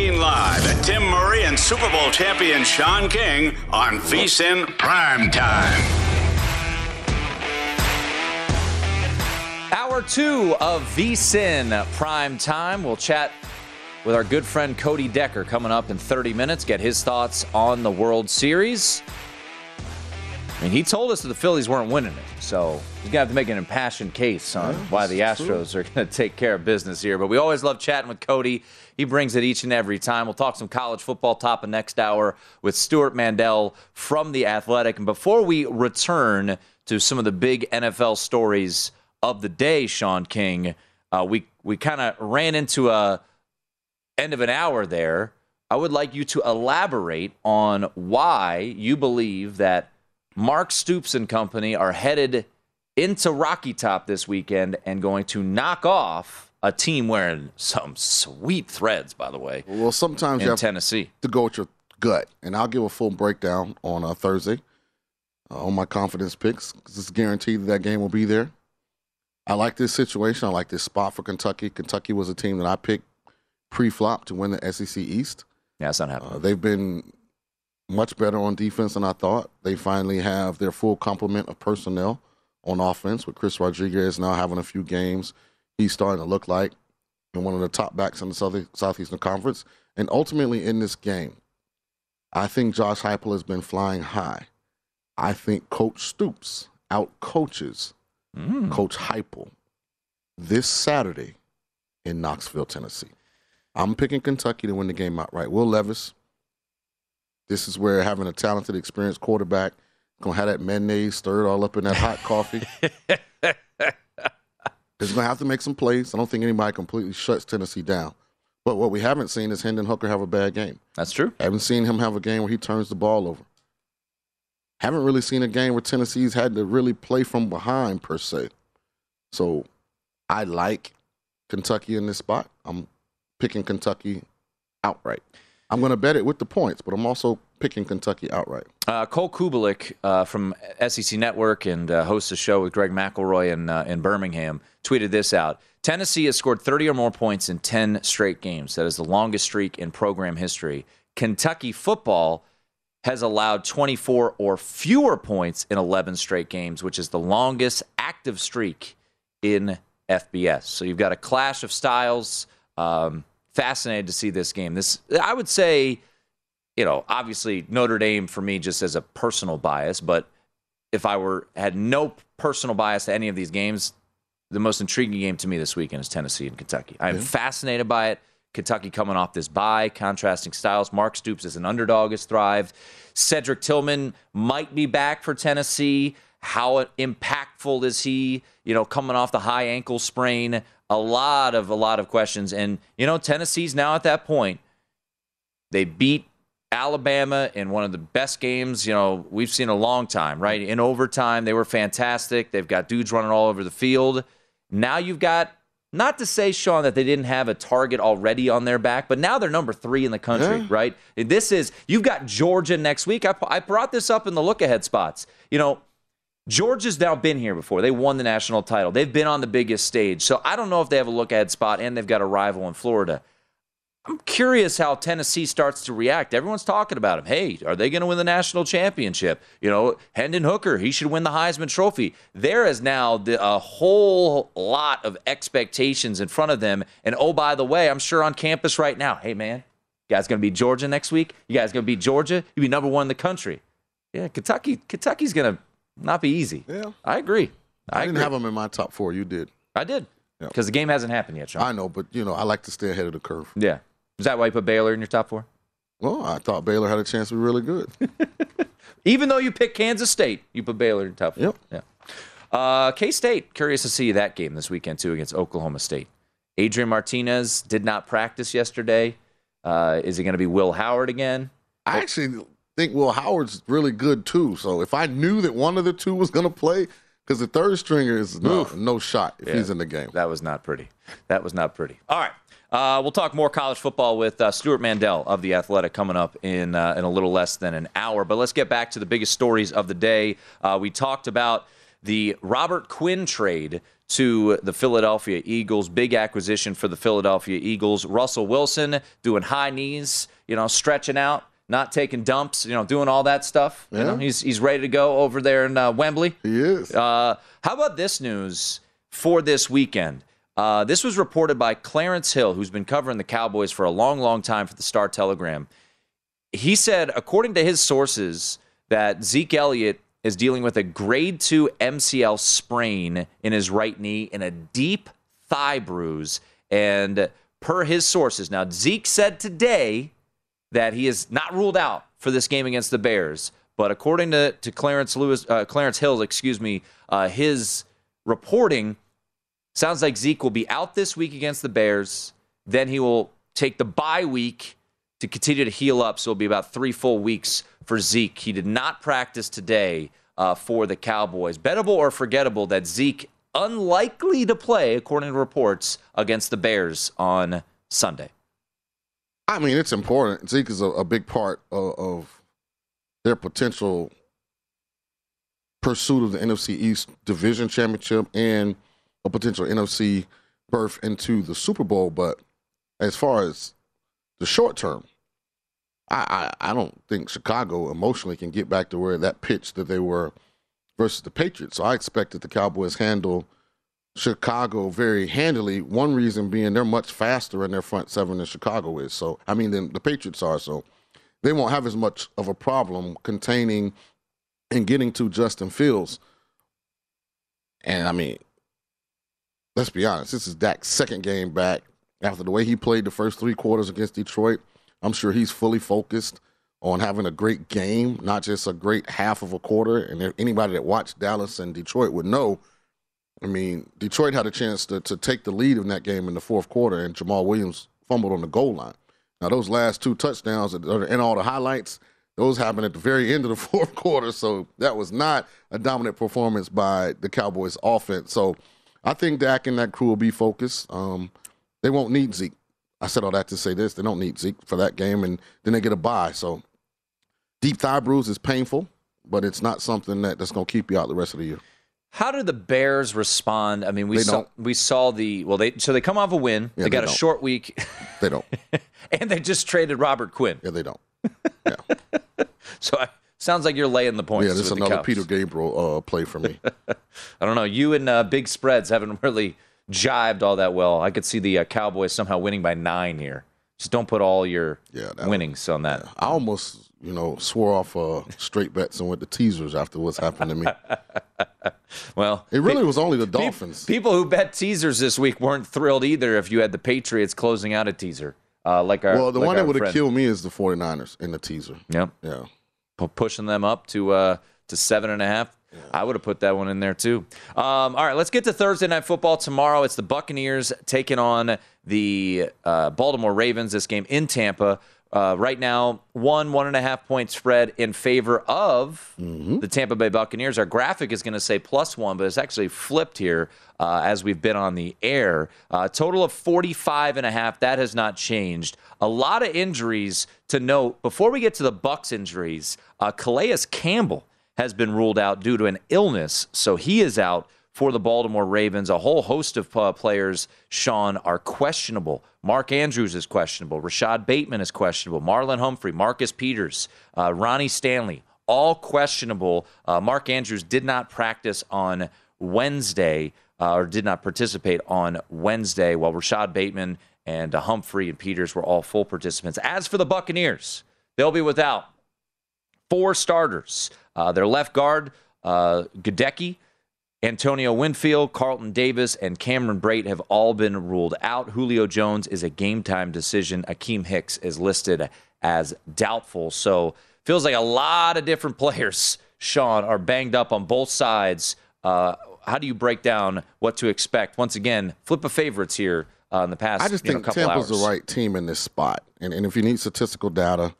Looking live at Tim Murray and Super Bowl champion Shaun King on VSIN Primetime. Hour two of VSIN Prime Time. We'll chat with our good friend Cody Decker coming up in 30 minutes, get his thoughts on the World Series. I mean, he told us that the Phillies weren't winning it, so he's going to have to make an impassioned case on Yeah, why the that's Astros are going to take care of business here. But we always love chatting with Cody. He brings it each and every time. We'll talk some college football top of next hour with Stewart Mandel from The Athletic. And before we return to some of the big NFL stories of the day, Shaun King, uh, we, we kind of ran into a end of an hour there. I would like you to elaborate on why you believe that Mark Stoops and company are headed into Rocky Top this weekend and going to knock off a team wearing some sweet threads, by the way, Well, sometimes in you have Tennessee. to go with your gut, and I'll give a full breakdown on uh, Thursday uh, on my confidence picks because it's guaranteed that that game will be there. I like this situation. I like this spot for Kentucky. Kentucky was a team that I picked pre-flop to win the SEC East. Yeah, that's not happening. Uh, they've been much better on defense than I thought. They finally have their full complement of personnel on offense with Chris Rodriguez now having a few games. He's starting to look like and one of the top backs in the South- Southeastern Conference. And ultimately in this game, I think Josh Heupel has been flying high. I think Coach Stoops out coaches Mm. Coach Heupel this Saturday in Knoxville, Tennessee. I'm picking Kentucky to win the game outright. Will Levis, this is where having a talented, experienced quarterback gonna have that mayonnaise stirred all up in that hot coffee. He's gonna have to make some plays. I don't think anybody completely shuts Tennessee down. But what we haven't seen is Hendon Hooker have a bad game. That's true. I Haven't seen him have a game where he turns the ball over. Haven't really seen a game where Tennessee's had to really play from behind per se. So I like Kentucky in this spot. I'm picking Kentucky outright. I'm going to bet it with the points, but I'm also picking Kentucky outright. Uh, Cole Cubelic uh, from SEC Network and uh, hosts a show with Greg McElroy in, uh, in Birmingham tweeted this out. Tennessee has scored 30 or more points in 10 straight games. That is the longest streak in program history. Kentucky football has allowed 24 or fewer points in 11 straight games, which is the longest active streak in FBS. So you've got a clash of styles. Um, fascinated to see this game. This, I would say, you know, obviously Notre Dame for me just as a personal bias, but if I were had no personal bias to any of these games, the most intriguing game to me this weekend is Tennessee and Kentucky. I'm fascinated by it. Kentucky coming off this bye, contrasting styles. Mark Stoops as an underdog has thrived. Cedric Tillman might be back for Tennessee. How impactful is he? You know, coming off the high ankle sprain. A lot of a lot of questions, and you know, Tennessee's now at that point. They beat Alabama in one of the best games, you know, we've seen a long time, right? In overtime, they were fantastic. They've got dudes running all over the field. Now you've got, not to say, Shaun, that they didn't have a target already on their back, but now they're number three in the country, Yeah. right? This is, you've got Georgia next week. I, I brought this up in the look ahead spots. You know, Georgia's now been here before. They won the national title. They've been on the biggest stage. So I don't know if they have a look ahead spot and they've got a rival in Florida. I'm curious how Tennessee starts to react. Everyone's talking about him. Hey, are they going to win the national championship? You know, Hendon Hooker, he should win the Heisman Trophy. There is now the, a whole lot of expectations in front of them. And oh, by the way, I'm sure on campus right now, hey, man, you guys going to be Georgia next week? You guys going to beat Georgia? You'll be number one in the country. Yeah, Kentucky, Kentucky's going to not be easy. Yeah. I agree. I, I, didn't agree. have them in my top four. You did. I did. Because the game hasn't happened yet, Shaun. I know, but you know, I like to stay ahead of the curve. yeah. Is that why you put Baylor in your top four? Well, I thought Baylor had a chance to be really good. Even though you picked Kansas State, you put Baylor in top four. Yep. Yeah. Uh, K State, curious to see that game this weekend too against Oklahoma State. Adrian Martinez did not practice yesterday. Uh, is it going to be Will Howard again? I actually think Will Howard's really good too. So if I knew that one of the two was going to play, because the third stringer is no, no shot if Yeah. he's in the game. That was not pretty. That was not pretty. All right. Uh, we'll talk more college football with uh, Stewart Mandel of The Athletic coming up in, uh, in a little less than an hour. But let's get back to the biggest stories of the day. Uh, we talked about the Robert Quinn trade to the Philadelphia Eagles, big acquisition for the Philadelphia Eagles. Russell Wilson doing high knees, you know, stretching out, not taking dumps, you know, doing all that stuff. You Yeah. know, he's, he's ready to go over there in uh, Wembley. He is. Uh, how about this news for this weekend? Uh, this was reported by Clarence Hill, who's been covering the Cowboys for a long, long time for the Star Telegram. He said, according to his sources, that Zeke Elliott is dealing with a grade two MCL sprain in his right knee and a deep thigh bruise. And per his sources, now Zeke said today that he is not ruled out for this game against the Bears. But according to, to Clarence Lewis, uh, Clarence Hill, excuse me, uh, his reporting sounds like Zeke will be out this week against the Bears. Then he will take the bye week to continue to heal up. So it'll be about three full weeks for Zeke. He did not practice today uh, for the Cowboys. Bettable or forgettable that Zeke unlikely to play, according to reports, against the Bears on Sunday. I mean, it's important. Zeke is a, a big part of, of their potential pursuit of the NFC East Division Championship and a potential NFC berth into the Super Bowl. But as far as the short term, I, I, I don't think Chicago emotionally can get back to where that pitch that they were versus the Patriots. So I expect that the Cowboys handle Chicago very handily. One reason being they're much faster in their front seven than Chicago is. So I mean, than the Patriots are. So they won't have as much of a problem containing and getting to Justin Fields. And I mean, let's be honest. This is Dak's second game back after the way he played the first three quarters against Detroit. I'm sure he's fully focused on having a great game, not just a great half of a quarter. And if anybody that watched Dallas and Detroit would know I mean, Detroit had a chance to, to take the lead in that game in the fourth quarter, and Jamaal Williams fumbled on the goal line. Now, those last two touchdowns in all the highlights, those happened at the very end of the fourth quarter. So that was not a dominant performance by the Cowboys offense. So I think Dak and that crew will be focused. Um, they won't need Zeke. I said all that to say this. They don't need Zeke for that game, and then they get a bye. So deep thigh bruise is painful, but it's not something that, that's going to keep you out the rest of the year. How do the Bears respond? I mean, we They saw don't. we saw the well. They so they come off a win. Yeah, they got they a don't. short week, They don't. and they just traded Robert Quinn. Yeah, they don't. Yeah. So I, sounds like you're laying the points. Yeah, this is with the another Cubs. Peter Gabriel uh, play for me. I don't know. You and uh, big spreads haven't really jived all that well. I could see the uh, Cowboys somehow winning by nine here. Just don't put all your Yeah, that winnings on that. I almost you know, swore off uh, straight bets and went to teasers after what's happened to me. well, it really pe- was only the Dolphins. Pe- people who bet teasers this week weren't thrilled either if you had the Patriots closing out a teaser. Uh, like our, well, the like one that would have killed me is the 49ers in the teaser. Yep. Yeah. P- pushing them up to uh, to seven and a half. I would have put that one in there too. Um, all right, let's get to Thursday night football tomorrow. It's the Buccaneers taking on the uh, Baltimore Ravens. This game in Tampa. Uh, right now, one one and a half point spread in favor of the Tampa Bay Buccaneers. Our graphic is going to say plus one, but it's actually flipped here uh, as we've been on the air. Uh, total of 45 and a half. That has not changed. A lot of injuries to note. Before we get to the Bucks injuries, uh, Calais Campbell has been ruled out due to an illness, so he is out for the Baltimore Ravens. A whole host of uh, players, Shaun, are questionable. Mark Andrews is questionable. Rashod Bateman is questionable. Marlon Humphrey, Marcus Peters, uh, Ronnie Stanley, all questionable. Uh, Mark Andrews did not practice on Wednesday uh, or did not participate on Wednesday, while Rashod Bateman and uh, Humphrey and Peters were all full participants. As for the Buccaneers, they'll be without four starters. Uh, their left guard, uh, Goedeke, Antonio Winfield, Carlton Davis, and Cameron Brate have all been ruled out. Julio Jones is a game time decision. Akiem Hicks is listed as doubtful. So feels like a lot of different players, Shaun, are banged up on both sides. Uh, how do you break down what to expect? Once again, flip of favorites here uh, in the past. I just you know, think Tampa's hours. the right team in this spot. And, and if you need statistical data,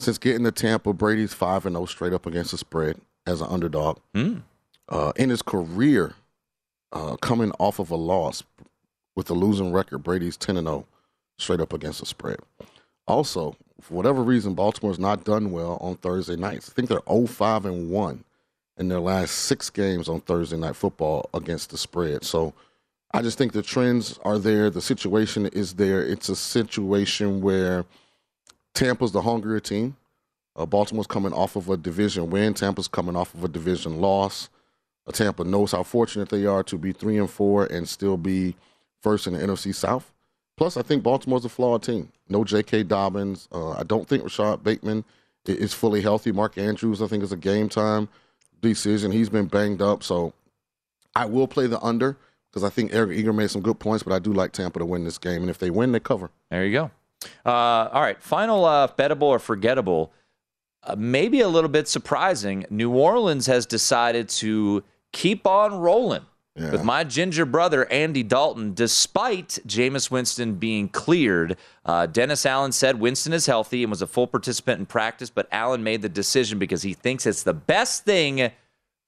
since getting to Tampa, Brady's 5 and 0 straight up against the spread as an underdog. Hmm. Uh, in his career, uh, coming off of a loss with a losing record, Brady's 10 and 0 straight up against the spread. Also, for whatever reason, Baltimore's not done well on Thursday nights. I think they're 0 5 and 1 in their last six games on Thursday night football against the spread. So I just think the trends are there. The situation is there. It's a situation where Tampa's the hungrier team. Uh, Baltimore's coming off of a division win. Tampa's coming off of a division loss. Tampa knows how fortunate they are to be three and four and still be first in the NFC South. Plus, I think Baltimore's a flawed team. No J.K. Dobbins. Uh, I don't think Rashod Bateman is fully healthy. Mark Andrews, I think, is a game time decision. He's been banged up, so I will play the under because I think Eric Eager made some good points, but I do like Tampa to win this game, and if they win, they cover. There you go. Uh, all right, final uh, bettable or forgettable. Uh, maybe a little bit surprising. New Orleans has decided to keep on rolling Yeah. with my ginger brother Andy Dalton, despite Jameis Winston being cleared. Uh, Dennis Allen said Winston is healthy and was a full participant in practice, but Allen made the decision because he thinks it's the best thing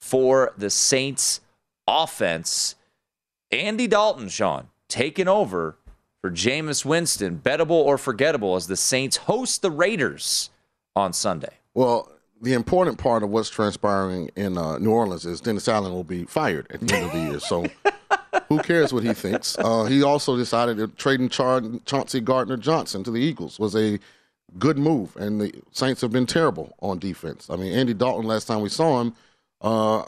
for the Saints offense. Andy Dalton, Shaun, taking over for Jameis Winston, bettable or forgettable as the Saints host the Raiders on Sunday. Well, the important part of what's transpiring in uh, New Orleans is Dennis Allen will be fired at the end of the year. So who cares what he thinks? Uh, he also decided that trading Char- Chauncey Gardner Johnson to the Eagles was a good move, and the Saints have been terrible on defense. I mean, Andy Dalton, last time we saw him, uh,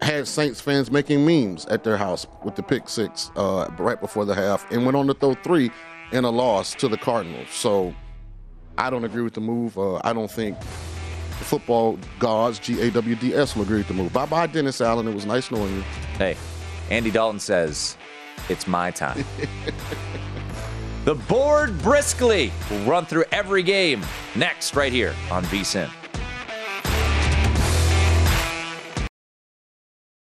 had Saints fans making memes at their house with the pick six uh, right before the half and went on to throw three in a loss to the Cardinals. So I don't agree with the move. Uh, I don't think the football gods, G A W D S, will agree with the move. Bye bye, Dennis Allen. It was nice knowing you. Hey, Andy Dalton says, it's my time. the board briskly will run through every game next, right here on VSIN.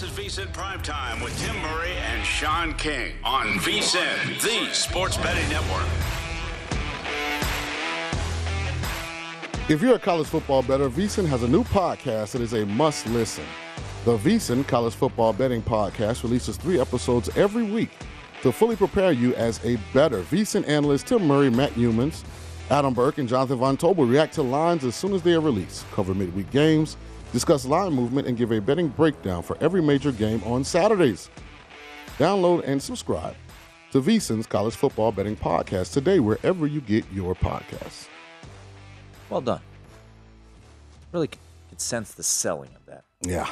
This is VSIN Primetime with Tim Murray and Shaun King on VSIN, the sports betting network. If you're a college football bettor, VSiN has a new podcast that is a must listen. The VSiN College Football Betting Podcast releases three episodes every week to fully prepare you as a better. VSiN analysts Tim Murray, Matt Youmans, Adam Burke, and Jonathan Von Tobel react to lines as soon as they are released, cover midweek games, discuss line movement, and give a betting breakdown for every major game on Saturdays. Download and subscribe to VSiN's College Football Betting Podcast today, wherever you get your podcasts. Well done. Really could sense the selling of that. Yeah.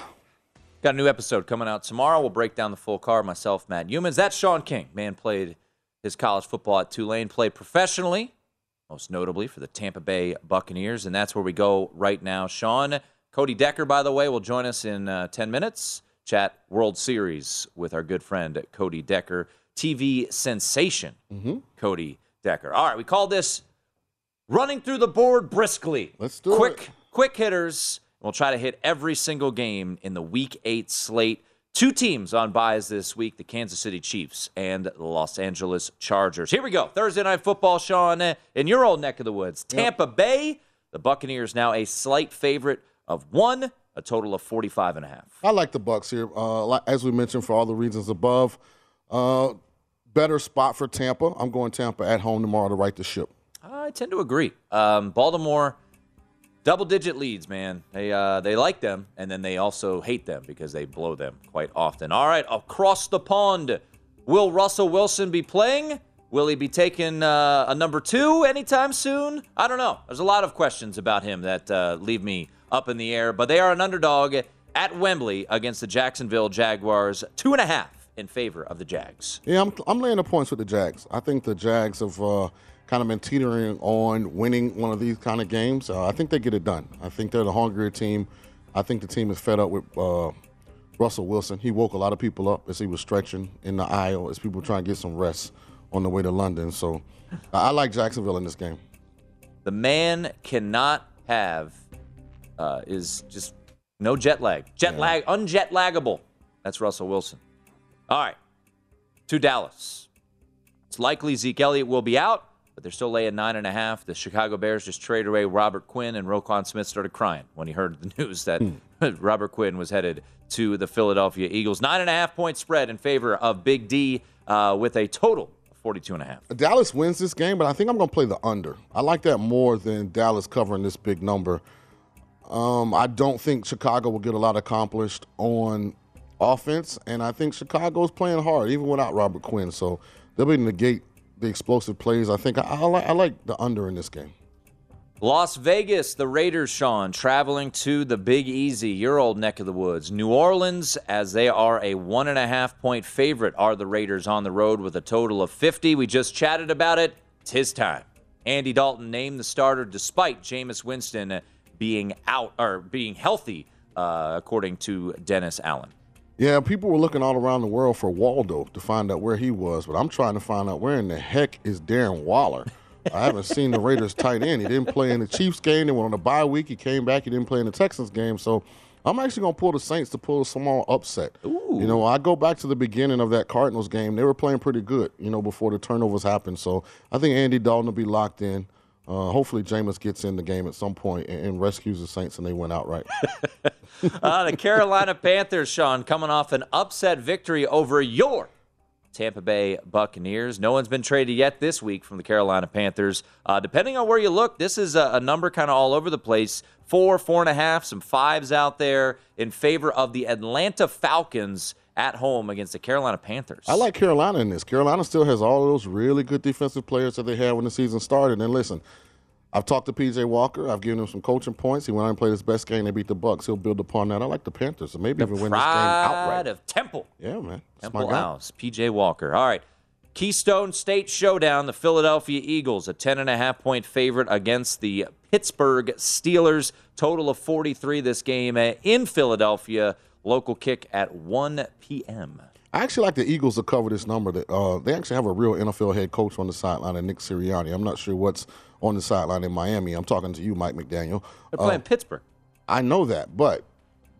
Got a new episode coming out tomorrow. We'll break down the full card. Myself, Matt Youmans. That's Shaun King. Man played his college football at Tulane, played professionally, most notably for the Tampa Bay Buccaneers. And that's where we go right now. Shaun, Cody Decker, by the way, will join us in uh, 10 minutes. Chat World Series with our good friend Cody Decker, TV sensation Cody Decker. All right, we call this running through the board briskly. Let's do quick, it. quick hitters. We'll try to hit every single game in the Week Eight slate. Two teams on buys this week: the Kansas City Chiefs and the Los Angeles Chargers. Here we go. Thursday night football, Shaun, in your old neck of the woods, Tampa Bay. The Buccaneers now a slight favorite of one, a total of 45 and a half. I like the Bucks here. Uh, as we mentioned, for all the reasons above, uh, better spot for Tampa. I'm going Tampa at home tomorrow to right the ship. I tend to agree. Um, Baltimore, double digit leads, man. They uh, they like them, and then they also hate them because they blow them quite often. All right, across the pond, will Russell Wilson be playing? Will he be taking uh, a number two anytime soon? I don't know. There's a lot of questions about him that uh, leave me up in the air, but they are an underdog at Wembley against the Jacksonville Jaguars, two and a half in favor of the Jags. Yeah, I'm, I'm laying the points with the Jags. I think the Jags have uh, kind of been teetering on winning one of these kind of games. Uh, I think they get it done. I think they're the hungrier team. I think the team is fed up with uh, Russell Wilson. He woke a lot of people up as he was stretching in the aisle as people trying to get some rest on the way to London. So I I like Jacksonville in this game. The man cannot have uh, is just no jet lag. Jet lag, unjet laggable. That's Russell Wilson. All right, to Dallas. It's likely Zeke Elliott will be out, but they're still laying nine and a half. The Chicago Bears just traded away Robert Quinn, and Roquan Smith started crying when he heard the news that Robert Quinn was headed to the Philadelphia Eagles. Nine and a half point spread in favor of Big D uh, with a total of 42 and a half. Dallas wins this game, but I think I'm going to play the under. I like that more than Dallas covering this big number. Um, I don't think Chicago will get a lot accomplished on offense, and I think Chicago's playing hard even without Robert Quinn. So they'll be negate the explosive plays. I think I, I, like, I like the under in this game. Las Vegas, the Raiders, Shaun, traveling to the Big Easy, your old neck of the woods. New Orleans, as they are a one and a half point favorite, are the Raiders on the road with a total of 50. We just chatted about it. It's his time. Andy Dalton named the starter despite Jameis Winston being out or being healthy, uh, according to Dennis Allen. Yeah, people were looking all around the world for Waldo to find out where he was, but I'm trying to find out where in the heck is Darren Waller. I haven't seen the Raiders tight end. He didn't play in the Chiefs game. They went on a bye week. He came back. He didn't play in the Texans game. So I'm actually going to pull the Saints to pull a small upset. Ooh. You know, I go back to the beginning of that Cardinals game. They were playing pretty good, you know, before the turnovers happened. So I think Andy Dalton will be locked in. Uh, hopefully, Jameis gets in the game at some point and, and rescues the Saints, and they went out right. uh, the Carolina Panthers, Shaun, coming off an upset victory over your Tampa Bay Buccaneers. No one's been traded yet this week from the Carolina Panthers. Uh, depending on where you look, this is a, a number kind of all over the place. Four, four and a half, some fives out there in favor of the Atlanta Falcons at home against the Carolina Panthers. I like Carolina in this. Carolina still has all those really good defensive players that they had when the season started. And listen, I've talked to PJ Walker. I've given him some coaching points. He went out and played his best game. They beat the Bucks. He'll build upon that. I like the Panthers, so maybe the even win this game outright. of Temple. Yeah, man. That's Temple my guy. House. PJ Walker. All right. Keystone State Showdown. The Philadelphia Eagles, a 10.5 point favorite against the Pittsburgh Steelers. Total of 43 this game uh, in Philadelphia. Local kick at 1 p.m. I actually like the Eagles to cover this number. That uh, they actually have a real NFL head coach on the sideline, and Nick Sirianni. I'm not sure what's on the sideline in Miami. I'm talking to you, Mike McDaniel. They're playing Uh, Pittsburgh. I know that, but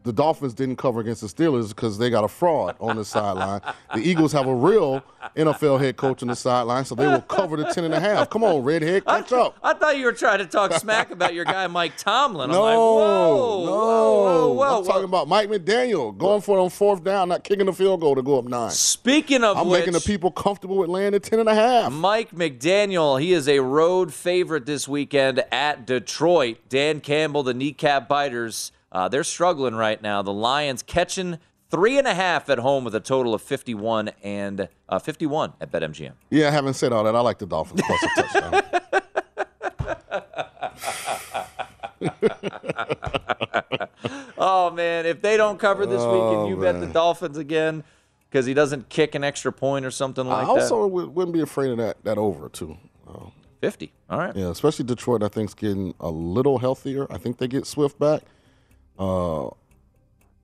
the Dolphins didn't cover against the Steelers because they got a fraud on the sideline. The Eagles have a real NFL head coach on the sideline, so they will cover the 10 and a half. Come on, redhead, catch up. I thought you were trying to talk smack about your guy Mike Tomlin. I'm No, like, whoa, no. whoa, whoa, I'm talking about Mike McDaniel going for it on fourth down, not kicking the field goal to go up nine. Speaking of I'm which, making the people comfortable with laying the 10 and a half. Mike McDaniel, he is a road favorite this weekend at Detroit. Dan Campbell, the kneecap biters, uh, they're struggling right now. The Lions catching three and a half at home with a total of 51 and uh, 51 at BetMGM. Yeah, having said all that, I like the Dolphins plus a touchdown. oh man, if they don't cover this Oh, weekend, you bet the. Dolphins again because he doesn't kick an extra point or something like that. I also that. would, wouldn't be afraid of that that over too. Uh, 50. All right. Yeah, especially Detroit. I think's getting a little healthier. I think they get Swift back. Uh,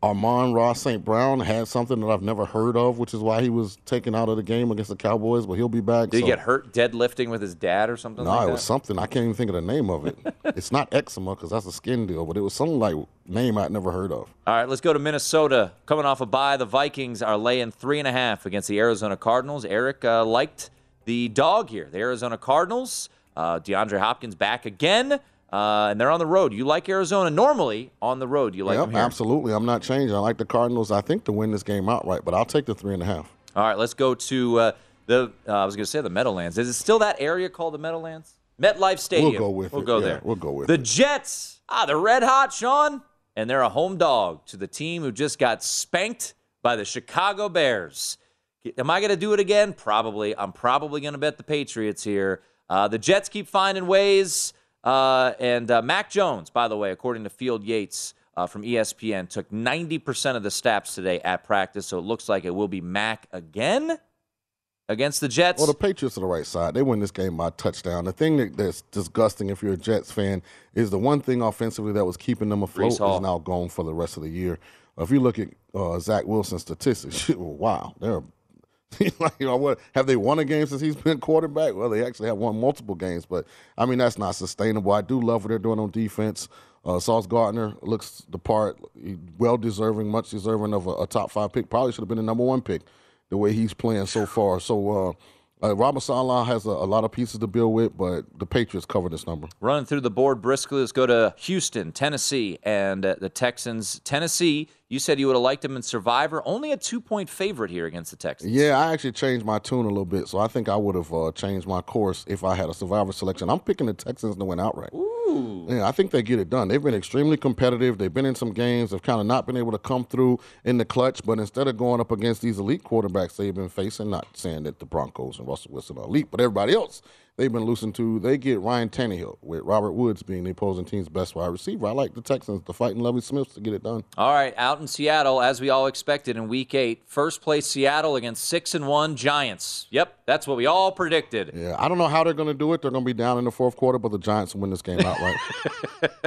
Amon-Ra St. Brown had something that I've never heard of, which is why he was taken out of the game against the Cowboys. But he'll be back. Did he so- get hurt deadlifting with his dad or something No, like it was something I can't even think of the name of it. it's not eczema because that's a skin deal, but it was some like name I'd never heard of. All right, let's go to Minnesota. Coming off a bye, the Vikings are laying three and a half against the Arizona Cardinals. Eric uh, liked the dog here. The Arizona Cardinals. Uh, DeAndre Hopkins back again, uh, and they're on the road. You like Arizona normally on the road. You like Yep, them here. absolutely. I'm not changing. I like the Cardinals. I think to win this game outright, but I'll take the three and a half. All right, let's go to uh, the. Uh, I was going to say the Meadowlands. Is it still that area called the Meadowlands? MetLife Stadium. We'll go with We'll it. go Yeah, there. we'll go with the it. Jets. Ah, they're red hot, Shaun, and they're a home dog to the team who just got spanked by the Chicago Bears. Am I going to do it again? Probably. I'm probably going to bet the Patriots here. Uh, the Jets keep finding ways. Uh, and uh, Mac Jones, by the way, according to Field Yates uh, from ESPN, took 90% of the snaps today at practice. So it looks like it will be Mac again against the Jets. Well, the Patriots are the right side. They win this game by touchdown. The thing that, that's disgusting if you're a Jets fan is the one thing offensively that was keeping them afloat is now gone for the rest of the year. If you look at uh, Zach Wilson's statistics, wow, they're like, you know, what have they won a game since he's been quarterback? Well, they actually have won multiple games, but I mean that's not sustainable. I do love what they're doing on defense. Uh, Sauce Gardner looks the part, well deserving, much deserving of a, a top five pick. Probably should have been a number one pick the way he's playing so far. So uh, uh, has a, a lot of pieces to build with, but the Patriots cover this number. Running through the board briskly, let's go to Houston, Tennessee, and uh, the Texans. Tennessee You said you would have liked him in Survivor. Only a two point favorite here against the Texans. Yeah, I actually changed my tune a little bit, so I think I would have uh, changed my course if I had a Survivor selection. I'm picking the Texans to win outright. Ooh. Yeah, I think they get it done. They've been extremely competitive. They've been in some games. They've kind of not been able to come through in the clutch. But instead of going up against these elite quarterbacks they've been facing, not saying that the Broncos and Russell Wilson are elite, but everybody else they've been losing to, they get Ryan Tannehill with Robert Woods being the opposing team's best wide receiver. I like the Texans, the fighting Lovie Smiths, to get it done. All right, out in Seattle, as we all expected in Week Eight, first place Seattle against six and one Giants. Yep, that's what we all predicted. Yeah, I don't know how they're going to do it. They're going to be down in the fourth quarter, but the Giants win this game outright.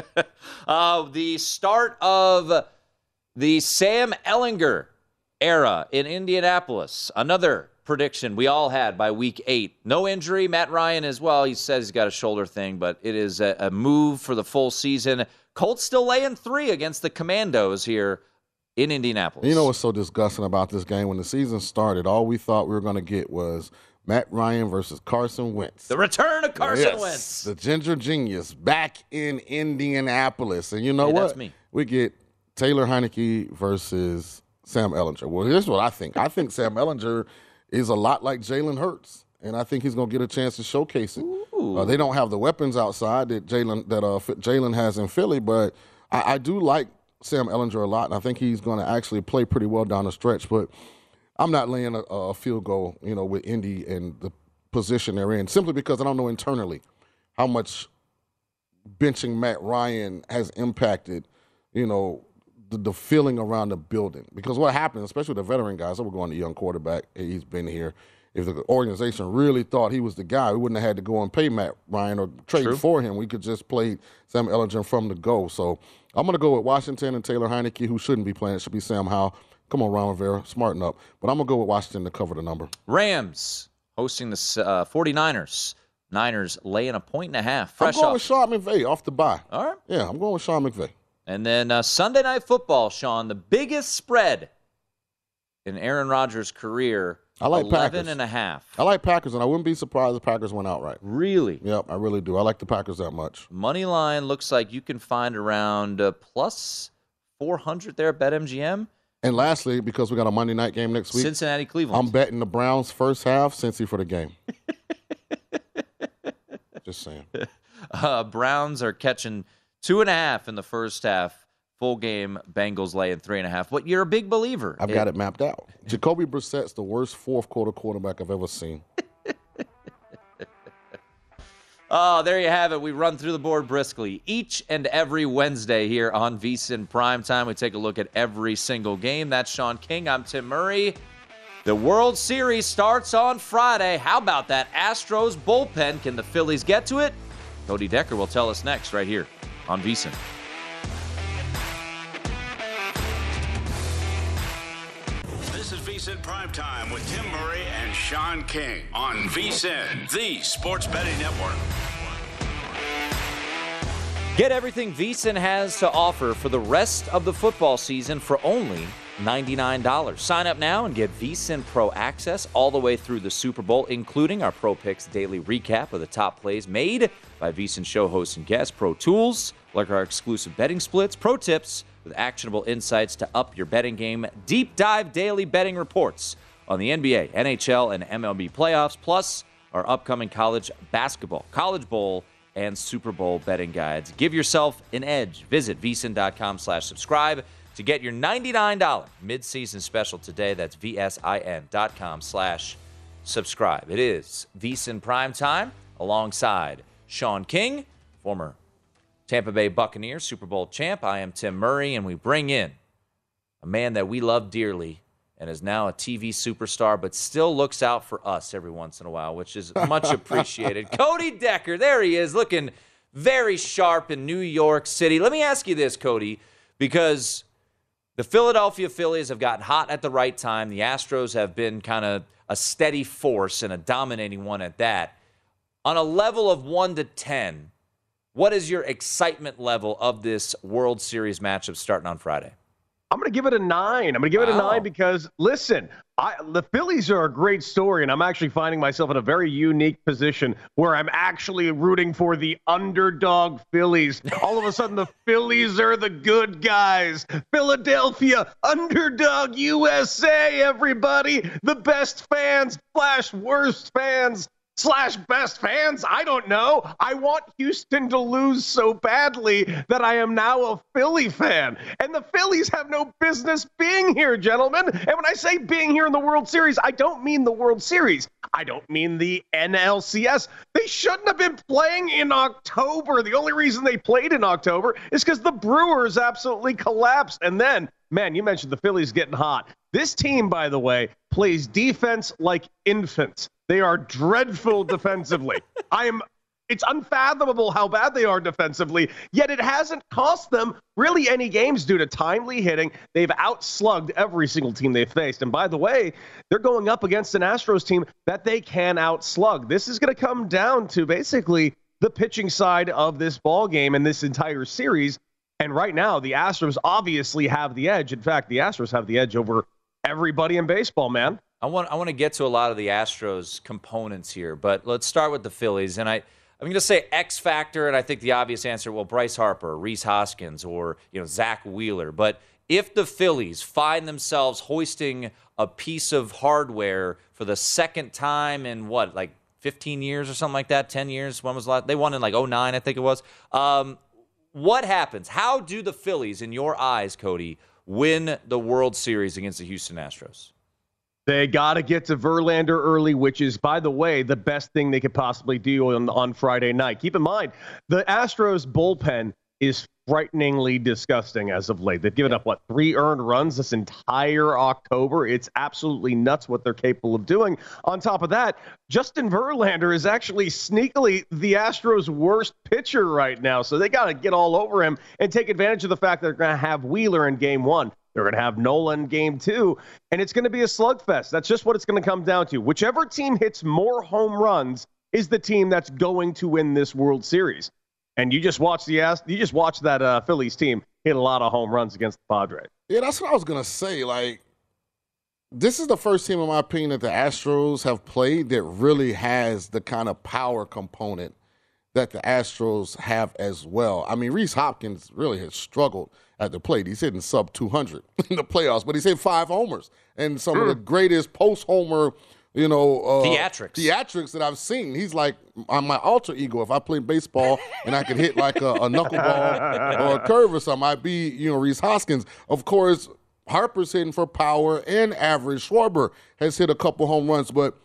uh, the start of the Sam Ehlinger era in Indianapolis. Another prediction we all had by week eight. No injury. Matt Ryan as well. He says he's got a shoulder thing, but it is a, a move for the full season. Colts still laying three against the Commandos here in Indianapolis. You know what's so disgusting about this game? When the season started, all we thought we were going to get was Matt Ryan versus Carson Wentz. The return of Carson yes, Wentz. The ginger genius back in Indianapolis. And you know Hey, what? that's me. We get Taylor Heinicke versus Sam Ehlinger. Well, here's what I think. I think Sam Ehlinger is a lot like Jalen Hurts. And I think he's going to get a chance to showcase it. Uh, they don't have the weapons outside that Jalen that uh, Jalen has in Philly, but I, I do like Sam Ehlinger a lot, and I think he's going to actually play pretty well down the stretch. But I'm not laying a, a field goal, you know, with Indy and the position they're in, simply because I don't know internally how much benching Matt Ryan has impacted, you know, the, the feeling around the building. Because what happens, especially with the veteran guys, so we're going to young quarterback, he's been here. If the organization really thought he was the guy, we wouldn't have had to go and pay Matt Ryan or trade True. for him. We could just play Sam Ehlinger from the go. So I'm going to go with Washington and Taylor Heinicke, who shouldn't be playing. It should be Sam Howell. Come on, Ron Rivera, smarten up. But I'm going to go with Washington to cover the number. Rams hosting the uh, 49ers. Niners laying a point and a half. Fresh I'm going off. with Sean McVay off the bye. All right. Yeah, I'm going with Sean McVay. And then uh, Sunday Night Football, Shaun, the biggest spread in Aaron Rodgers' career. I like 11 Packers. and a half. I like Packers, and I wouldn't be surprised if Packers went outright. Really? Yep, I really do. I like the Packers that much. Money line looks like you can find around uh, plus 400 there at BetMGM. And lastly, because we got a Monday night game next week, Cincinnati, Cleveland. I'm betting the Browns first half, Cincy for the game. Just saying. Uh, Browns are catching two and a half in the first half. Full game, Bengals lay laying three and a half. But you're a big believer. I've got it mapped out. Jacoby Brissett's the worst fourth quarter quarterback I've ever seen. Oh, there you have it. We run through the board briskly each and every Wednesday here on VSIN Primetime. We take a look at every single game. That's Shaun King. I'm Tim Murray. The World Series starts on Friday. How about that Astros bullpen? Can the Phillies get to it? Cody Decker will tell us next, right here on VSIN. This is VSIN Primetime with Tim Murray and Shaun King on VSIN, the sports betting network. Get everything VSIN has to offer for the rest of the football season for only $99. Sign up now and get VSIN Pro access all the way through the Super Bowl, including our Pro Picks daily recap of the top plays made by VSIN show hosts and guests, Pro Tools, like our exclusive betting splits, Pro Tips with actionable insights to up your betting game, deep dive daily betting reports on the NBA, NHL, and MLB playoffs, plus our upcoming college basketball, College Bowl, and Super Bowl betting guides. Give yourself an edge. Visit vsin.com slash subscribe to get your $99 midseason special today. That's vsin.com slash subscribe. It is VSIN Prime Time alongside Shaun King, former Tampa Bay Buccaneers Super Bowl champ. I am Tim Murray, and we bring in a man that we love dearly and is now a TV superstar, but still looks out for us every once in a while, which is much appreciated. Cody Decker, there he is, looking very sharp in New York City. Let me ask you this, Cody, because the Philadelphia Phillies have gotten hot at the right time. The Astros have been kind of a steady force and a dominating one at that. On a level of 1 to 10, what is your excitement level of this World Series matchup starting on Friday? I'm going to give it a nine. I'm going to give it a nine because listen, I, the Phillies are a great story, and I'm actually finding myself in a very unique position where I'm actually rooting for the underdog Phillies. All of a sudden, the Phillies are the good guys. Philadelphia, underdog USA, everybody. The best fans, slash worst fans slash best fans. I don't know. I want Houston to lose so badly that I am now a Philly fan. And the Phillies have no business being here, gentlemen. And when I say being here in the World Series, I don't mean the World Series. I don't mean the NLCS. They shouldn't have been playing in October. The only reason they played in October is because the Brewers absolutely collapsed. And then, man, you mentioned the Phillies getting hot. This team, by the way, plays defense like infants. They are dreadful defensively. I am it's unfathomable how bad they are defensively, yet it hasn't cost them really any games due to timely hitting. They've outslugged every single team they've faced. And by the way, they're going up against an Astros team that they can outslug. This is going to come down to basically the pitching side of this ball game and this entire series. And right now, the Astros obviously have the edge. In fact, the Astros have the edge over everybody in baseball, man. I want I want to get to a lot of the Astros components here, but let's start with the Phillies. And I I'm going to say X factor, and I think the obvious answer, well, Bryce Harper, Rhys Hoskins, or you know Zack Wheeler. But if the Phillies find themselves hoisting a piece of hardware for the second time in what, like 15 years or something like that, 10 years, when was the last? They won in like 09, I think it was. Um, what happens? How do the Phillies, in your eyes, Cody, win the World Series against the Houston Astros? They got to get to Verlander early, which is, by the way, the best thing they could possibly do on, on Friday night. Keep in mind, the Astros bullpen is frighteningly disgusting as of late. They've given up, what, three earned runs this entire October? It's absolutely nuts what they're capable of doing. On top of that, Justin Verlander is actually sneakily the Astros' worst pitcher right now. So they got to get all over him and take advantage of the fact that they're going to have Wheeler in game one. They're going to have Nolan game two, and it's going to be a slugfest. That's just what it's going to come down to. Whichever team hits more home runs is the team that's going to win this World Series. And you just watch the ass. you just watch that uh, Phillies team hit a lot of home runs against the Padres. Yeah, that's what I was gonna say. Like, this is the first team, in my opinion, that the Astros have played that really has the kind of power component that the Astros have as well. I mean, Rhys Hoskins really has struggled at the plate. He's hitting sub 200 in the playoffs, but he's hit five homers and some mm. of the hmm. greatest post homer, you know, uh, theatrics theatrics that I've seen. He's like on my alter ego. If I play baseball and I could hit like a, a knuckleball or a curve or something, I'd be, you know, Rhys Hoskins. Of course, Harper's hitting for power and average. Schwarber has hit a couple home runs, but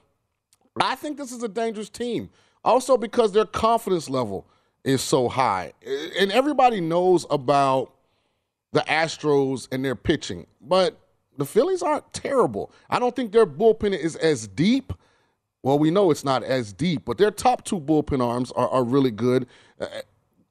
I think this is a dangerous team. Also because their confidence level is so high. And everybody knows about the Astros and their pitching, but the Phillies aren't terrible. I don't think their bullpen is as deep. Well, we know it's not as deep, but their top two bullpen arms are, are really good. Uh,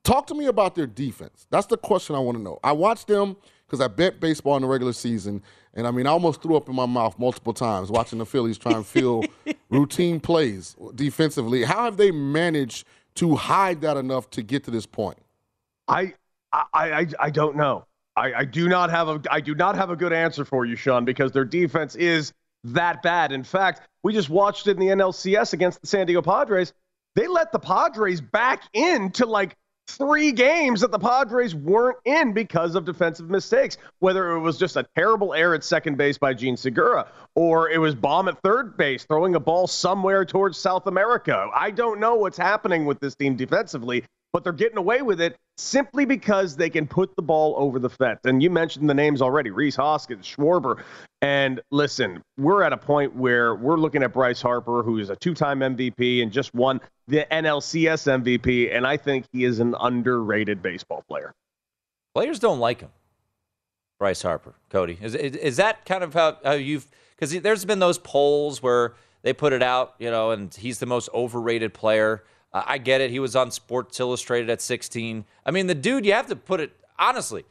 talk to me about their defense. That's the question I want to know. I watched them because I bet baseball in the regular season, and I mean, I almost threw up in my mouth multiple times watching the Phillies try and fill routine plays defensively. How have they managed to hide that enough to get to this point? I I I, I don't know. I, I do not have a I do not have a good answer for you, Sean, because their defense is that bad. In fact, we just watched it in the NLCS against the San Diego Padres. They let the Padres back in to like three games that the Padres weren't in because of defensive mistakes. Whether it was just a terrible error at second base by Jean Segura, or it was Bohm at third base, throwing a ball somewhere towards South America. I don't know what's happening with this team defensively, but they're getting away with it simply because they can put the ball over the fence. And you mentioned the names already Rhys Hoskins, Schwarber. And listen, we're at a point where we're looking at Bryce Harper, who is a two time MVP and just won the NLCS MVP. And I think he is an underrated baseball player. Players don't like him, Bryce Harper, Cody. Is, is, is that kind of how, how you've, because there's been those polls where they put it out, you know, and he's the most overrated player. Uh, I get it. He was on Sports Illustrated at 16. I mean, the dude, you have to put it honestly.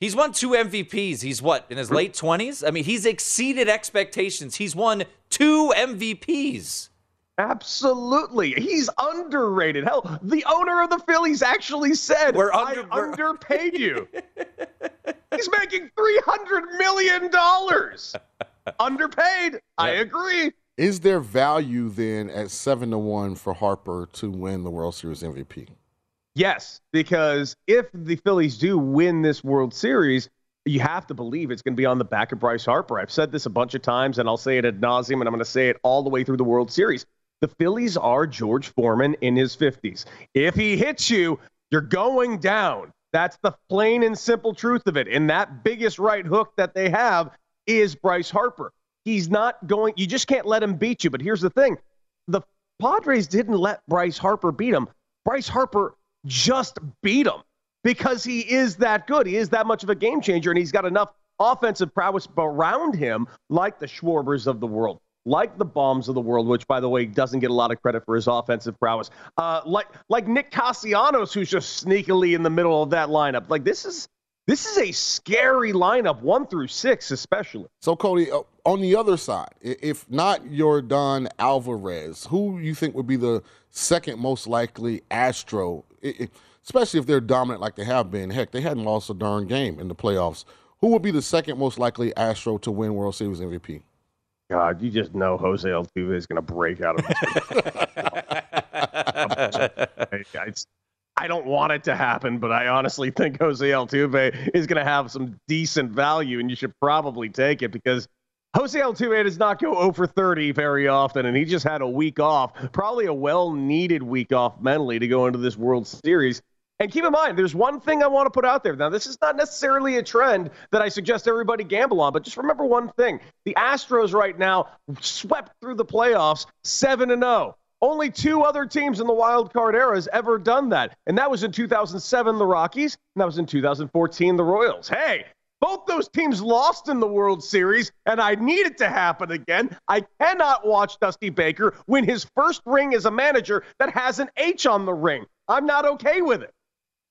He's won two MVPs. He's what, in his late 20s? I mean, he's exceeded expectations. He's won two MVPs. Absolutely. He's underrated. Hell, the owner of the Phillies actually said, We're under- I underpaid you. He's making $300 million. Underpaid. I agree. Is there value then at seven to one for Harper to win the World Series MVP? Yes, because if the Phillies do win this World Series, you have to believe it's going to be on the back of Bryce Harper. I've said this a bunch of times, and I'll say it ad nauseum, and I'm going to say it all the way through the World Series. The Phillies are George Foreman in his 50s. If he hits you, you're going down. That's the plain and simple truth of it. And that biggest right hook that they have is Bryce Harper. He's not going, you just can't let him beat you. But here's the thing the Padres didn't let Bryce Harper beat him. Bryce Harper just beat him because he is that good. He is that much of a game changer, and he's got enough offensive prowess around him, like the Schwarbers of the world, like the Bohms of the world, which, by the way, doesn't get a lot of credit for his offensive prowess, uh, like like Nick Castellanos, who's just sneakily in the middle of that lineup. Like this is this is a scary lineup, one through six, especially. So, Cody, uh, on the other side, if not Yordan Alvarez, who you think would be the second most likely Astro? especially if they're dominant like they have been. Heck, they hadn't lost a darn game in the playoffs. Who would be the second most likely Astro to win World Series MVP? God, you just know Jose Altuve is going to break out of this. I don't want it to happen, but I honestly think Jose Altuve is going to have some decent value, and you should probably take it because Jose Altuve does not go 0 for 30 very often, and he just had a week off, probably a well needed week off mentally to go into this World Series. And keep in mind, there's one thing I want to put out there. Now, this is not necessarily a trend that I suggest everybody gamble on, but just remember one thing. The Astros right now swept through the playoffs 7 and 0. Only two other teams in the wild card era has ever done that. And that was in 2007, the Rockies, and that was in 2014, the Royals. Hey, both those teams lost in the World Series, and I need it to happen again. I cannot watch Dusty Baker win his first ring as a manager that has an H on the ring. I'm not okay with it.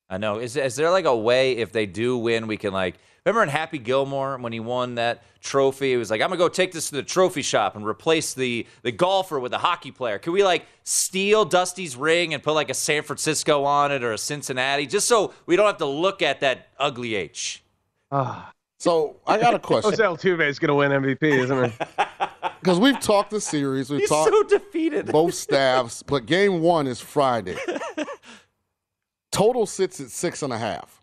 I know. Is is there like a way if they do win, we can like remember in Happy Gilmore when he won that trophy? It was like I'm gonna go take this to the trophy shop and replace the the golfer with a hockey player. Can we like steal Dusty's ring and put like a San Francisco on it or a Cincinnati, just so we don't have to look at that ugly H? Ah. So I got a question. Jose Altuve is going to win MVP, isn't he? Because we've talked the series, we've He's talked so defeated. both staffs, but game one is Friday. Total sits at six and a half.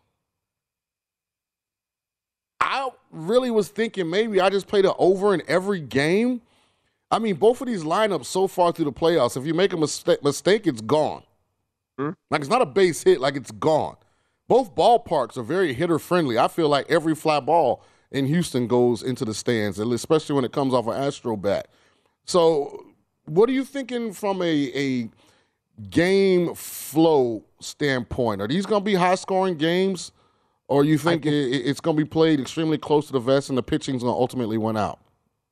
I really was thinking maybe I just played an over in every game. I mean, both of these lineups so far through the playoffs, if you make a mistake, mistake it's gone. Hmm? Like it's not a base hit, like it's gone. Both ballparks are very hitter friendly. I feel like every fly ball in Houston goes into the stands, especially when it comes off an Astro bat. So, what are you thinking from a, a game flow standpoint? Are these going to be high scoring games, or you think, it, it's going to be played extremely close to the vest and the pitching's going to ultimately win out?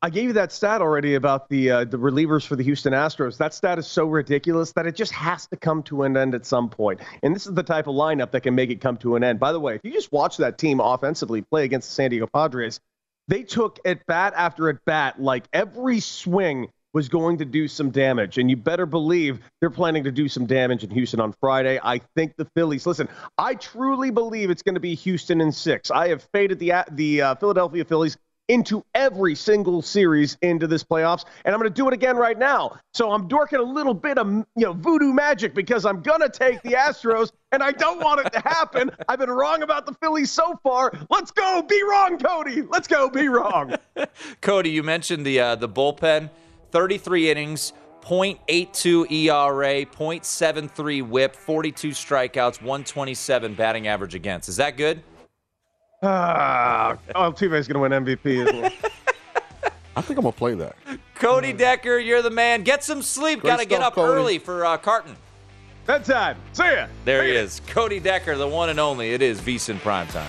I gave you that stat already about the uh, the relievers for the Houston Astros. That stat is so ridiculous that it just has to come to an end at some point. And this is the type of lineup that can make it come to an end. By the way, if you just watch that team offensively play against the San Diego Padres, they took at bat after at bat, like every swing was going to do some damage. And you better believe they're planning to do some damage in Houston on Friday. I think the Phillies, listen, I truly believe it's going to be Houston in six. I have faded the, the uh, Philadelphia Phillies into every single series into this playoffs, and I'm going to do it again right now. So I'm dorking a little bit of you know voodoo magic because I'm going to take the Astros, and I don't want it to happen. I've been wrong about the Phillies so far. Let's go, be wrong, Cody. Let's go, be wrong. Cody, you mentioned the uh, the bullpen, 33 innings. 0.82 ERA, 0.73 whip, 42 strikeouts, 127 batting average against. Is that good? Ah, Altuve is going to win MVP as well. I think I'm gonna play that. Cody Decker, you're the man. Get some sleep. Got to get up Cody. early for uh, Carton. Bedtime. See ya. There he is. Cody Decker, the one and only. It is VSiN Primetime.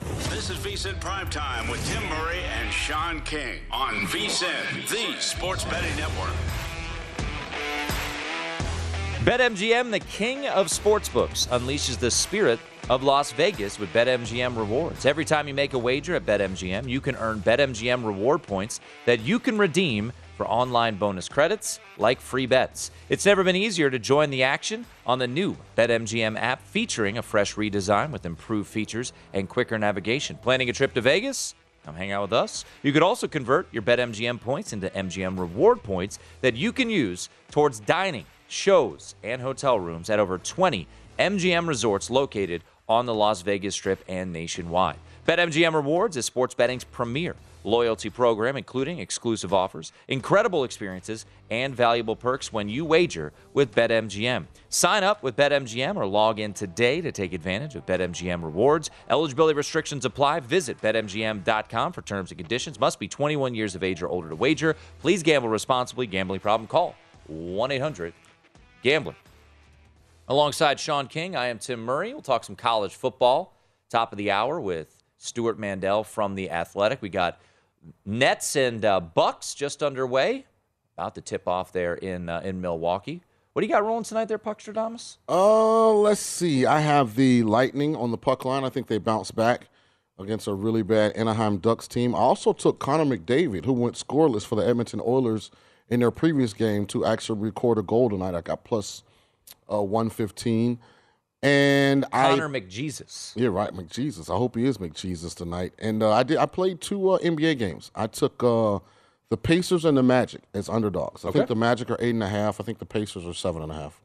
This is VSIN Primetime with Tim Murray and Sean King on VSIN, the Sports Betting Network. BetMGM, the king of sportsbooks, unleashes the spirit of Las Vegas with BetMGM rewards. Every time you make a wager at BetMGM, you can earn BetMGM reward points that you can redeem for online bonus credits like free bets. It's never been easier to join the action on the new BetMGM app featuring a fresh redesign with improved features and quicker navigation. Planning a trip to Vegas? Come hang out with us. You could also convert your BetMGM points into MGM reward points that you can use towards dining, shows, and hotel rooms at over 20 MGM resorts located on the Las Vegas Strip and nationwide. BetMGM Rewards is sports betting's premier loyalty program, including exclusive offers, incredible experiences, and valuable perks when you wager with BetMGM. Sign up with BetMGM or log in today to take advantage of BetMGM rewards. Eligibility restrictions apply. Visit BetMGM.com for terms and conditions. Must be 21 years of age or older to wager. Please gamble responsibly. Gambling problem? Call 1 800 Gambler. Alongside Sean King, I am Tim Murray. We'll talk some college football. Top of the hour with Stewart Mandel from The Athletic. We got Nets and uh, Bucks just underway. About to tip off there in uh, in Milwaukee. What do you got rolling tonight there, Puckstradamus? Uh, let's see. I have the Lightning on the puck line. I think they bounced back against a really bad Anaheim Ducks team. I also took Connor McDavid, who went scoreless for the Edmonton Oilers in their previous game, to actually record a goal tonight. I got plus, uh, 115. And Connor I, McJesus. Yeah, right, McJesus. I hope he is McJesus tonight. And uh, I did. I played two uh, NBA games. I took uh, the Pacers and the Magic as underdogs. I Okay. think the Magic are eight and a half. I think the Pacers are seven and a half.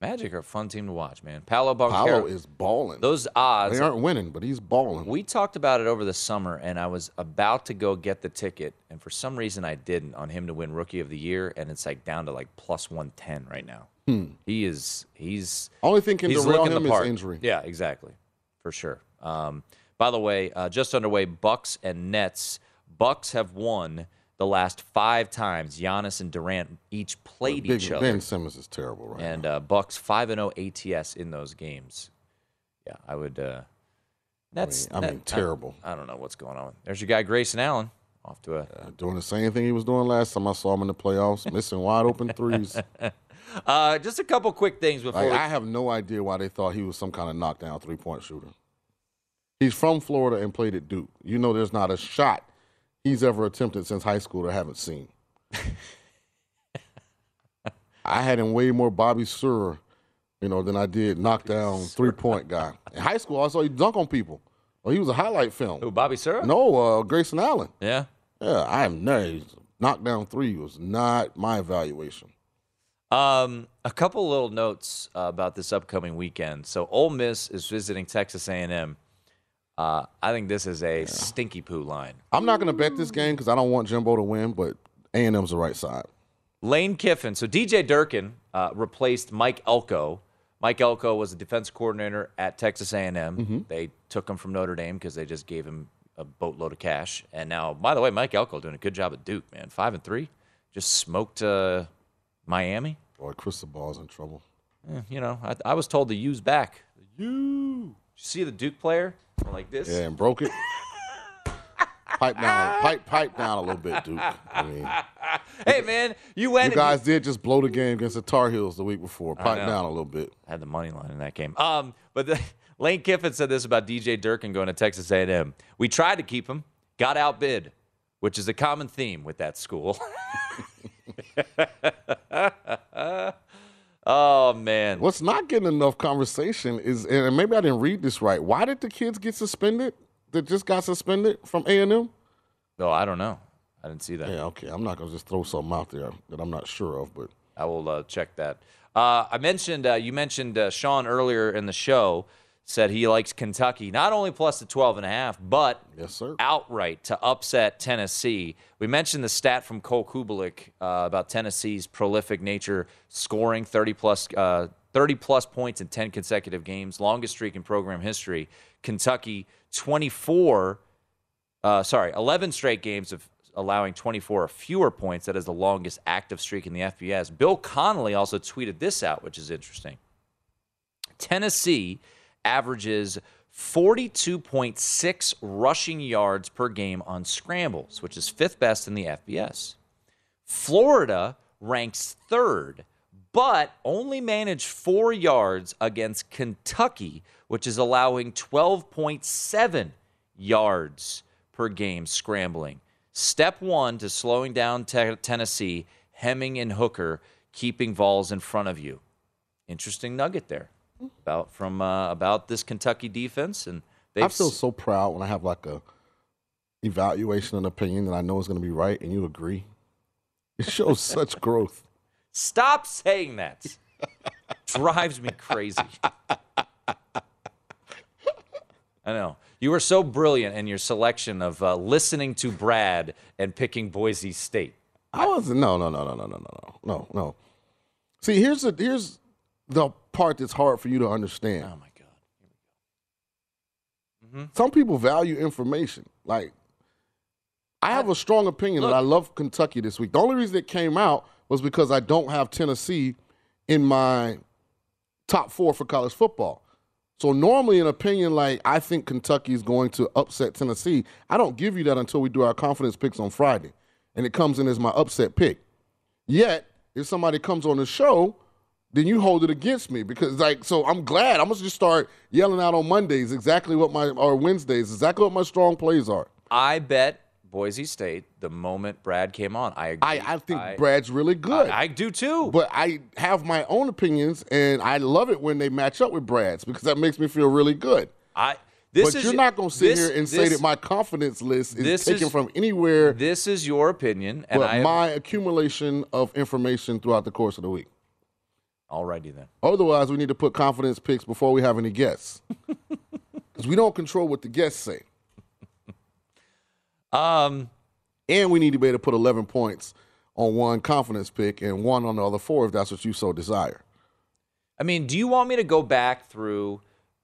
Magic are a fun team to watch, man. Paolo Banchero. Paolo is balling. Those odds. They aren't winning, but he's balling. We talked about it over the summer, and I was about to go get the ticket, and for some reason I didn't on him to win Rookie of the Year, and it's like down to like plus one ten right now. Hmm. He is he's Only thing can he's derail him the is part. injury. Yeah, exactly, for sure. Um, by the way, uh, just underway, Bucks and Nets. Bucks have won the last five times Giannis and Durant each played Big- each other. Ben Simmons is terrible, right? and uh, Bucks five and zero ATS in those games. Yeah, I would. Uh, that's I mean, terrible. I, don't know what's going on. There's your guy Grayson Allen off to a. doing the same thing he was doing last time I saw him in the playoffs, missing wide open threes. Uh, just a couple quick things before. Like, we- I have no idea why they thought he was some kind of knockdown three point shooter. He's from Florida and played at Duke. You know, there's not a shot he's ever attempted since high school that I haven't seen. I had him way more Bobby Sir, you know, than I did knockdown three point guy. In high school, I saw he dunk on people. Well, he was a highlight film. Who, Bobby Sir? No, uh, Grayson Allen. Yeah. Yeah, I am no knockdown three was not my evaluation. Um, a couple little notes uh, about this upcoming weekend. So Ole Miss is visiting Texas A&M. Uh, I think this is a stinky poo line. I'm not going to bet this game because I don't want Jimbo to win, but A&M's the right side. Lane Kiffin. So DJ Durkin uh, replaced Mike Elko. Mike Elko was the defense coordinator at Texas A&M. Mm-hmm. They took him from Notre Dame because they just gave him a boatload of cash. And now, by the way, Mike Elko doing a good job at Duke, man. Five and three, just smoked uh, Miami. Boy, Cristobal's in trouble. Eh, you know, I, I was told to use back. You see the Duke player like this? Yeah, and broke it. pipe down, pipe, pipe down a little bit, Duke. I mean, hey man, you went. you guys did just blow the game against the Tar Heels the week before. Pipe down a little bit. I had the money line in that game. Um, but the, Lane Kiffin said this about DJ Durkin going to Texas A&M. We tried to keep him, got outbid, which is a common theme with that school. oh man, What's not getting enough conversation is, and maybe I didn't read this right. Why did the kids get suspended? That just got suspended from A and M? No, I don't know. I didn't see that. Yeah, okay. I'm not gonna just throw something out there that I'm not sure of, but I will uh, check that. Uh, I mentioned uh, you mentioned uh, Sean earlier in the show said he likes Kentucky not only plus the 12 and a half but yes sir outright to upset Tennessee. We mentioned the stat from Cole Cubelic uh, about Tennessee's prolific nature, scoring 30 plus uh, 30 plus points in 10 consecutive games, longest streak in program history. Kentucky 24 uh, sorry, 11 straight games of allowing 24 or fewer points. That is the longest active streak in the FBS. Bill Connolly also tweeted this out, which is interesting. Tennessee averages 42.6 rushing yards per game on scrambles, which is fifth best in the FBS. Florida ranks third, but only managed four yards against Kentucky, which is allowing 12.7 yards per game scrambling. Step one to slowing down te- Tennessee, Hemming and Hooker, keeping Vols in front of you. Interesting nugget there about from uh, about this Kentucky defense, and I feel so proud when I have like a evaluation and opinion that I know is going to be right, and you agree. It shows such growth. Stop saying that. Drives me crazy. I know. You were so brilliant in your selection of uh, listening to Brad and picking Boise State. I wasn't. No, no, no, no, no, no, no, no, no. See, here's the here's the part that's hard for you to understand. Oh my god. Mm-hmm. Some people value information. Like, I have a strong opinion that I love Kentucky this week. The only reason it came out was because I don't have Tennessee in my top four for college football. So normally, an opinion like I think Kentucky is going to upset Tennessee, I don't give you that until we do our confidence picks on Friday, and it comes in as my upset pick. Yet, if somebody comes on the show, then you hold it against me because like so I'm glad I'm gonna just start yelling out on Mondays exactly what my or Wednesdays exactly what my strong plays are. I bet Boise State the moment Brad came on. I agree. I, I think Brad's really good. I, I do too. But I have my own opinions and I love it when they match up with Brad's because that makes me feel really good. I this but is you're not gonna sit this- here and say that my confidence list is this taken is- from anywhere This is your opinion, and but I my accumulation of information throughout the course of the week. Alrighty then. Otherwise, we need to put confidence picks before we have any guests. Because we don't control what the guests say. Um, and we need to be able to put 11 points on one confidence pick and one on the other four if that's what you so desire. I mean, do you want me to go back through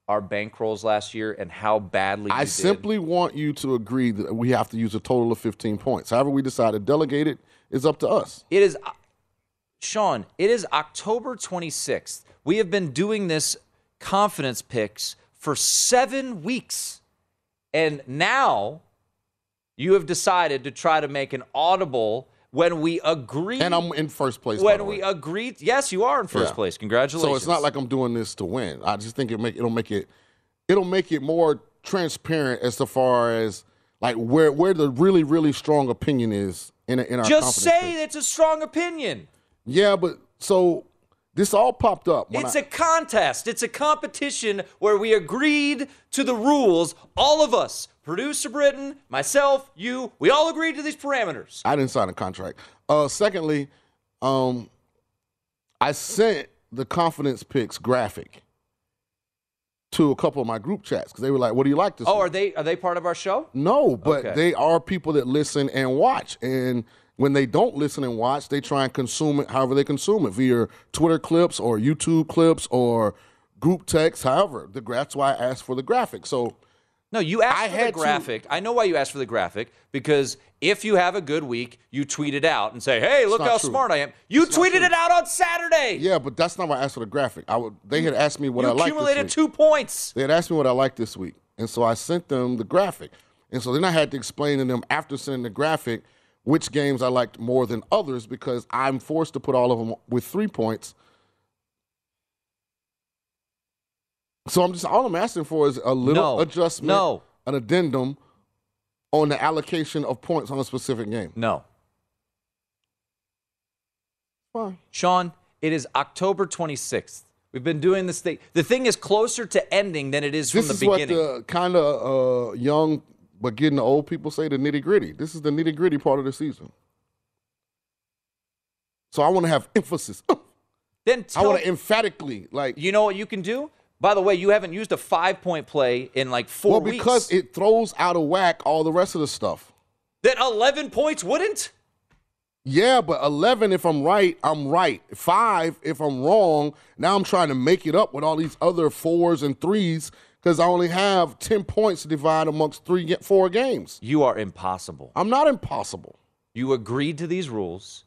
our bankrolls last year and how badly I did? simply want you to agree that we have to use a total of 15 points. However, we decide to delegate it is up to us. It is, Sean. It is October 26th. We have been doing this confidence picks for seven weeks, and now you have decided to try to make an audible when we agree. And I'm in first place. when we agree. Yes, you are in first Yeah. place. Congratulations. So it's not like I'm doing this to win. I just think it make it'll make it it'll make it more transparent as to far as like where where the really really strong opinion is in a, in our just say it's a strong opinion. Yeah, but so this all popped up. It's I- a contest. It's a competition where we agreed to the rules. All of us, producer Britain, myself, you, we all agreed to these parameters. I didn't sign a contract. Uh, secondly, um, I sent the confidence picks graphic to a couple of my group chats because they were like, "What do you like this?" Oh, week?" are they are they part of our show? No, but Okay. they are people that listen and watch. And when they don't listen and watch, they try and consume it however they consume it via Twitter clips or YouTube clips or group text. However, the that's why I asked for the graphic. So No, you asked I for the had to- I know why you asked for the graphic because if you have a good week, you tweet it out and say, "Hey, look how true. smart I am." You tweeted it out on Saturday. yeah, but that's not why I asked for the graphic. I would. They had asked me what you I liked. accumulated this week. two points. They had asked me what I liked this week, and so I sent them the graphic. And so then I had to explain to them after sending the graphic which games I liked more than others because I'm forced to put all of them with three points. So I'm just all I'm asking for is a little No. adjustment, No. an addendum on the allocation of points on a specific game. No. Fine. Sean, it is October 26th. We've been doing this thing. The thing is closer to ending than it is from This the is what the kind of uh, young but getting the old people say the nitty gritty. This is the nitty gritty part of the season. So I want to have emphasis. then tell, I want to emphatically like. you know what you can do? By the way, you haven't used a five point play in like four well, weeks. because it throws out of whack all the rest of the stuff. that 11 points wouldn't? Yeah, but 11, if I'm right, I'm right. Five, if I'm wrong, now I'm trying to make it up with all these other fours and threes because I only have 10 points to divide amongst three, four games. You are impossible. I'm not impossible. You agreed to these rules.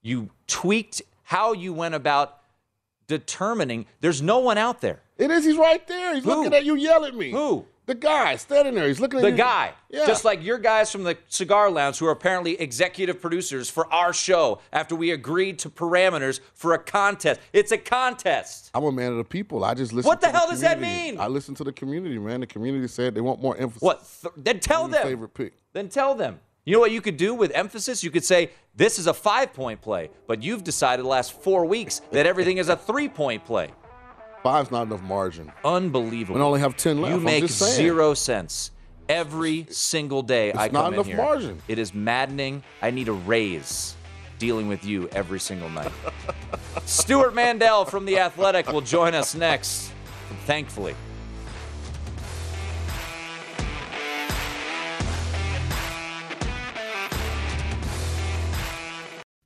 You tweaked how you went about determining there's no one out there. It is. He's right there. He's Who? looking at you, yell at me. Who? The guy standing there. He's looking at The you. guy. Yeah. Just like your guys from the Cigar Lounge who are apparently executive producers for our show after we agreed to parameters for a contest. It's a contest. I'm a man of the people. I just listen. To What the hell does that mean? I listen to the community, man. The community said they want more emphasis. What? Th- then tell them. Favorite pick. Then tell them. You know what you could do with emphasis? You could say, this is a five point play, but you've decided the last four weeks that everything is a three point play. Five's not enough margin. Unbelievable. We only have 10 left. You I'm make zero sense every single day I it's come not in enough here. margin. It is maddening. I need a raise dealing with you every single night. Stewart Mandel from The Athletic will join us next, thankfully.